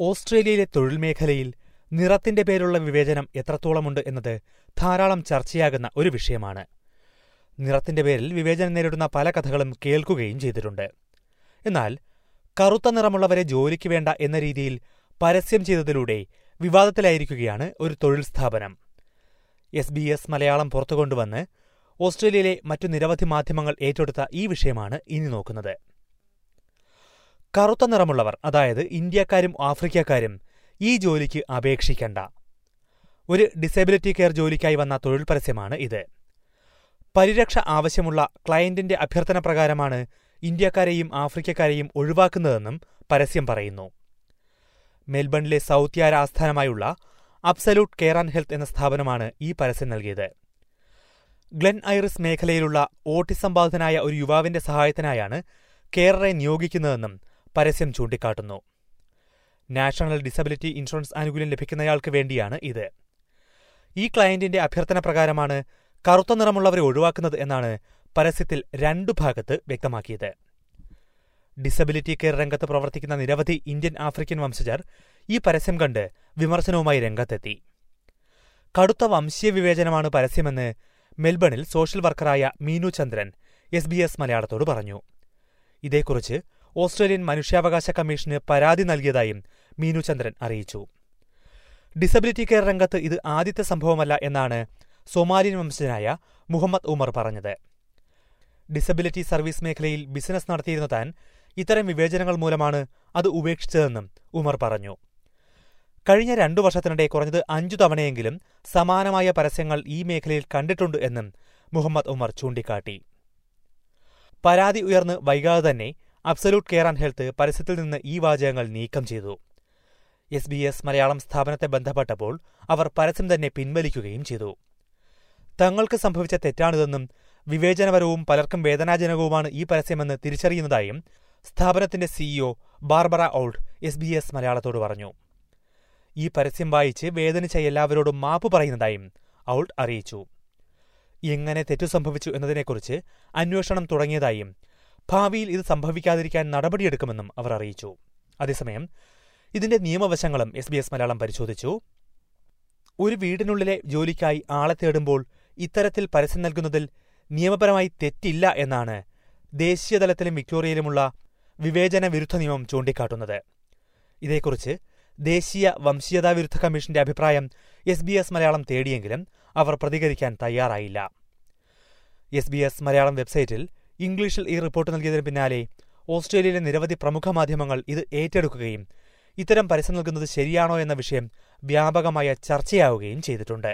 ഓസ്ട്രേലിയയിലെ തൊഴിൽ മേഖലയിൽ നിറത്തിന്റെ പേരുള്ള വിവേചനം എത്രത്തോളമുണ്ട് എന്നത് ധാരാളം ചർച്ചയാകുന്ന ഒരു വിഷയമാണ്. നിറത്തിന്റെ പേരിൽ വിവേചനം നേരിടുന്ന പല കഥകളും കേൾക്കുകയും ചെയ്തിട്ടുണ്ട്. എന്നാൽ കറുത്ത നിറമുള്ളവരെ ജോലിക്ക് വേണ്ട എന്ന രീതിയിൽ പരസ്യം ചെയ്തതിലൂടെ വിവാദത്തിലായിരിക്കുകയാണ് ഒരു തൊഴിൽ സ്ഥാപനം. എസ് ബി എസ് മലയാളം പുറത്തുകൊണ്ടുവന്ന് ഓസ്ട്രേലിയയിലെ മറ്റു നിരവധി മാധ്യമങ്ങൾ ഏറ്റെടുത്ത ഈ വിഷയമാണ് ഇനി നോക്കുന്നത്. കറുത്ത നിറമുള്ളവർ അതായത് ഇന്ത്യക്കാരും ആഫ്രിക്കക്കാരും ഈ ജോലിക്ക് അപേക്ഷിക്കണ്ട. ഒരു ഡിസബിലിറ്റി കെയർ ജോലിക്കായി വന്ന തൊഴിൽ പരസ്യമാണ് ഇത്. പരിരക്ഷ ആവശ്യമുള്ള ക്ലയന്റിന്റെ അഭ്യർത്ഥന പ്രകാരമാണ് ഇന്ത്യക്കാരെയും ആഫ്രിക്കക്കാരെയും ഒഴിവാക്കുന്നതെന്നും പരസ്യം പറയുന്നു. മെൽബണിലെ സൗത്യാര ആസ്ഥാനമായുള്ള അബ്സലൂട്ട് കെയർ ആൻഡ് ഹെൽത്ത് എന്ന സ്ഥാപനമാണ് ഈ പരസ്യം നൽകിയത്. ഗ്ലെൻ ഐറിസ് മേഖലയിലുള്ള ഓട്ടിസം ബാധിതനായ ഒരു യുവാവിന്റെ സഹായത്തിനായാണ് കെയററെ നിയോഗിക്കുന്നതെന്നും പരസ്യം ചൂണ്ടിക്കാട്ടുന്നു. നാഷണൽ ഡിസബിലിറ്റി ഇൻഷുറൻസ് ആനുകൂല്യം ലഭിക്കുന്നയാൾക്ക് വേണ്ടിയാണ് ഇത്. ഈ ക്ലയന്റിന്റെ അഭ്യർത്ഥന പ്രകാരമാണ് കറുത്ത നിറമുള്ളവരെ ഒഴിവാക്കുന്നത് എന്നാണ് പരസ്യത്തിൽ രണ്ടു ഭാഗത്ത് വ്യക്തമാക്കിയത്. ഡിസബിലിറ്റി കെയർ രംഗത്ത് പ്രവർത്തിക്കുന്ന നിരവധി ഇന്ത്യൻ ആഫ്രിക്കൻ വംശജർ ഈ പരസ്യം കണ്ട് വിമർശനവുമായി രംഗത്തെത്തി. കടുത്ത വംശീയ വിവേചനമാണ് പരസ്യമെന്ന് മെൽബണിൽ social വർക്കറായ Meenu Chandran S B S മലയാളത്തോട് പറഞ്ഞു. ഇതേക്കുറിച്ച് ഓസ്ട്രേലിയൻ മനുഷ്യാവകാശ കമ്മീഷന് പരാതി നൽകിയതായും മീനുചന്ദ്രൻ അറിയിച്ചു. ഡിസബിലിറ്റി കെയർ രംഗത്ത് ഇത് ആദ്യത്തെ സംഭവമല്ല എന്നാണ് സോമാലിയൻ വംശജനായ മുഹമ്മദ് ഉമർ പറഞ്ഞത്. ഡിസബിലിറ്റി സർവീസ് മേഖലയിൽ ബിസിനസ് നടത്തിയിരുന്ന താൻ ഇത്തരം വിവേചനങ്ങൾ മൂലമാണ് അത് ഉപേക്ഷിച്ചതെന്നും ഉമർ പറഞ്ഞു. കഴിഞ്ഞ രണ്ടു വർഷത്തിനിടെ കുറഞ്ഞത് അഞ്ചു തവണയെങ്കിലും സമാനമായ പരസ്യങ്ങൾ ഈ മേഖലയിൽ കണ്ടിട്ടുണ്ട് എന്നും മുഹമ്മദ് ഉമർ ചൂണ്ടിക്കാട്ടി. പരാതി ഉയർന്ന് വൈകാതെ തന്നെ അബ്സല്യൂട്ട് കെയർ ആൻഡ് ഹെൽത്ത് പരസ്യത്തിൽ നിന്ന് ഈ വാചകങ്ങൾ നീക്കം ചെയ്തു. എസ് ബി എസ് മലയാളം സ്ഥാപനത്തെ ബന്ധപ്പെട്ടപ്പോൾ അവർ പരസ്യം തന്നെ പിൻവലിക്കുകയും ചെയ്തു. തങ്ങൾക്ക് സംഭവിച്ച തെറ്റാണിതെന്നും വിവേചനപരവും പലർക്കും വേദനാജനകവുമാണ് ഈ പരസ്യമെന്ന് തിരിച്ചറിയുന്നതായും സ്ഥാപനത്തിന്റെ CEO Barbara Auld S B S മലയാളത്തോട് പറഞ്ഞു. ഈ പരസ്യം വായിച്ച് വേദനിച്ച എല്ലാവരോടും മാപ്പ് പറയുന്നതായും ഔൾഡ് അറിയിച്ചു. എങ്ങനെ തെറ്റു സംഭവിച്ചു എന്നതിനെക്കുറിച്ച് അന്വേഷണം തുടങ്ങിയതായും ഭാവിയിൽ ഇത് സംഭവിക്കാതിരിക്കാൻ നടപടിയെടുക്കുമെന്നും അവർ അറിയിച്ചു. അതേസമയം ഇതിന്റെ നിയമവശങ്ങളും എസ് ബി എസ് മലയാളം പരിശോധിച്ചു. ഒരു വീടിനുള്ളിലെ ജോലിക്കായി ആളെ തേടുമ്പോൾ ഇത്തരത്തിൽ പരസ്യം നൽകുന്നതിൽ നിയമപരമായി തെറ്റില്ല എന്നാണ് ദേശീയതലത്തിലും വിക്ടോറിയയിലുമുള്ള വിവേചന വിരുദ്ധ നിയമം ചൂണ്ടിക്കാട്ടുന്നത്. ഇതേക്കുറിച്ച് ദേശീയ വംശീയതാ വിരുദ്ധ കമ്മീഷന്റെ അഭിപ്രായം എസ് ബി എസ് മലയാളം തേടിയെങ്കിലും അവർ പ്രതികരിക്കാൻ തയ്യാറായില്ല. എസ് ബി എസ് മലയാളം വെബ്സൈറ്റിൽ ഇംഗ്ലീഷിൽ ഈ റിപ്പോർട്ട് നൽകിയതിന് പിന്നാലെ ഓസ്ട്രേലിയയിലെ നിരവധി പ്രമുഖ മാധ്യമങ്ങൾ ഇത് ഏറ്റെടുക്കുകയും ഇത്തരം പരസ്യം നൽകുന്നത് ശരിയാണോ എന്ന വിഷയം വ്യാപകമായ ചർച്ചയാവുകയും ചെയ്തിട്ടുണ്ട്.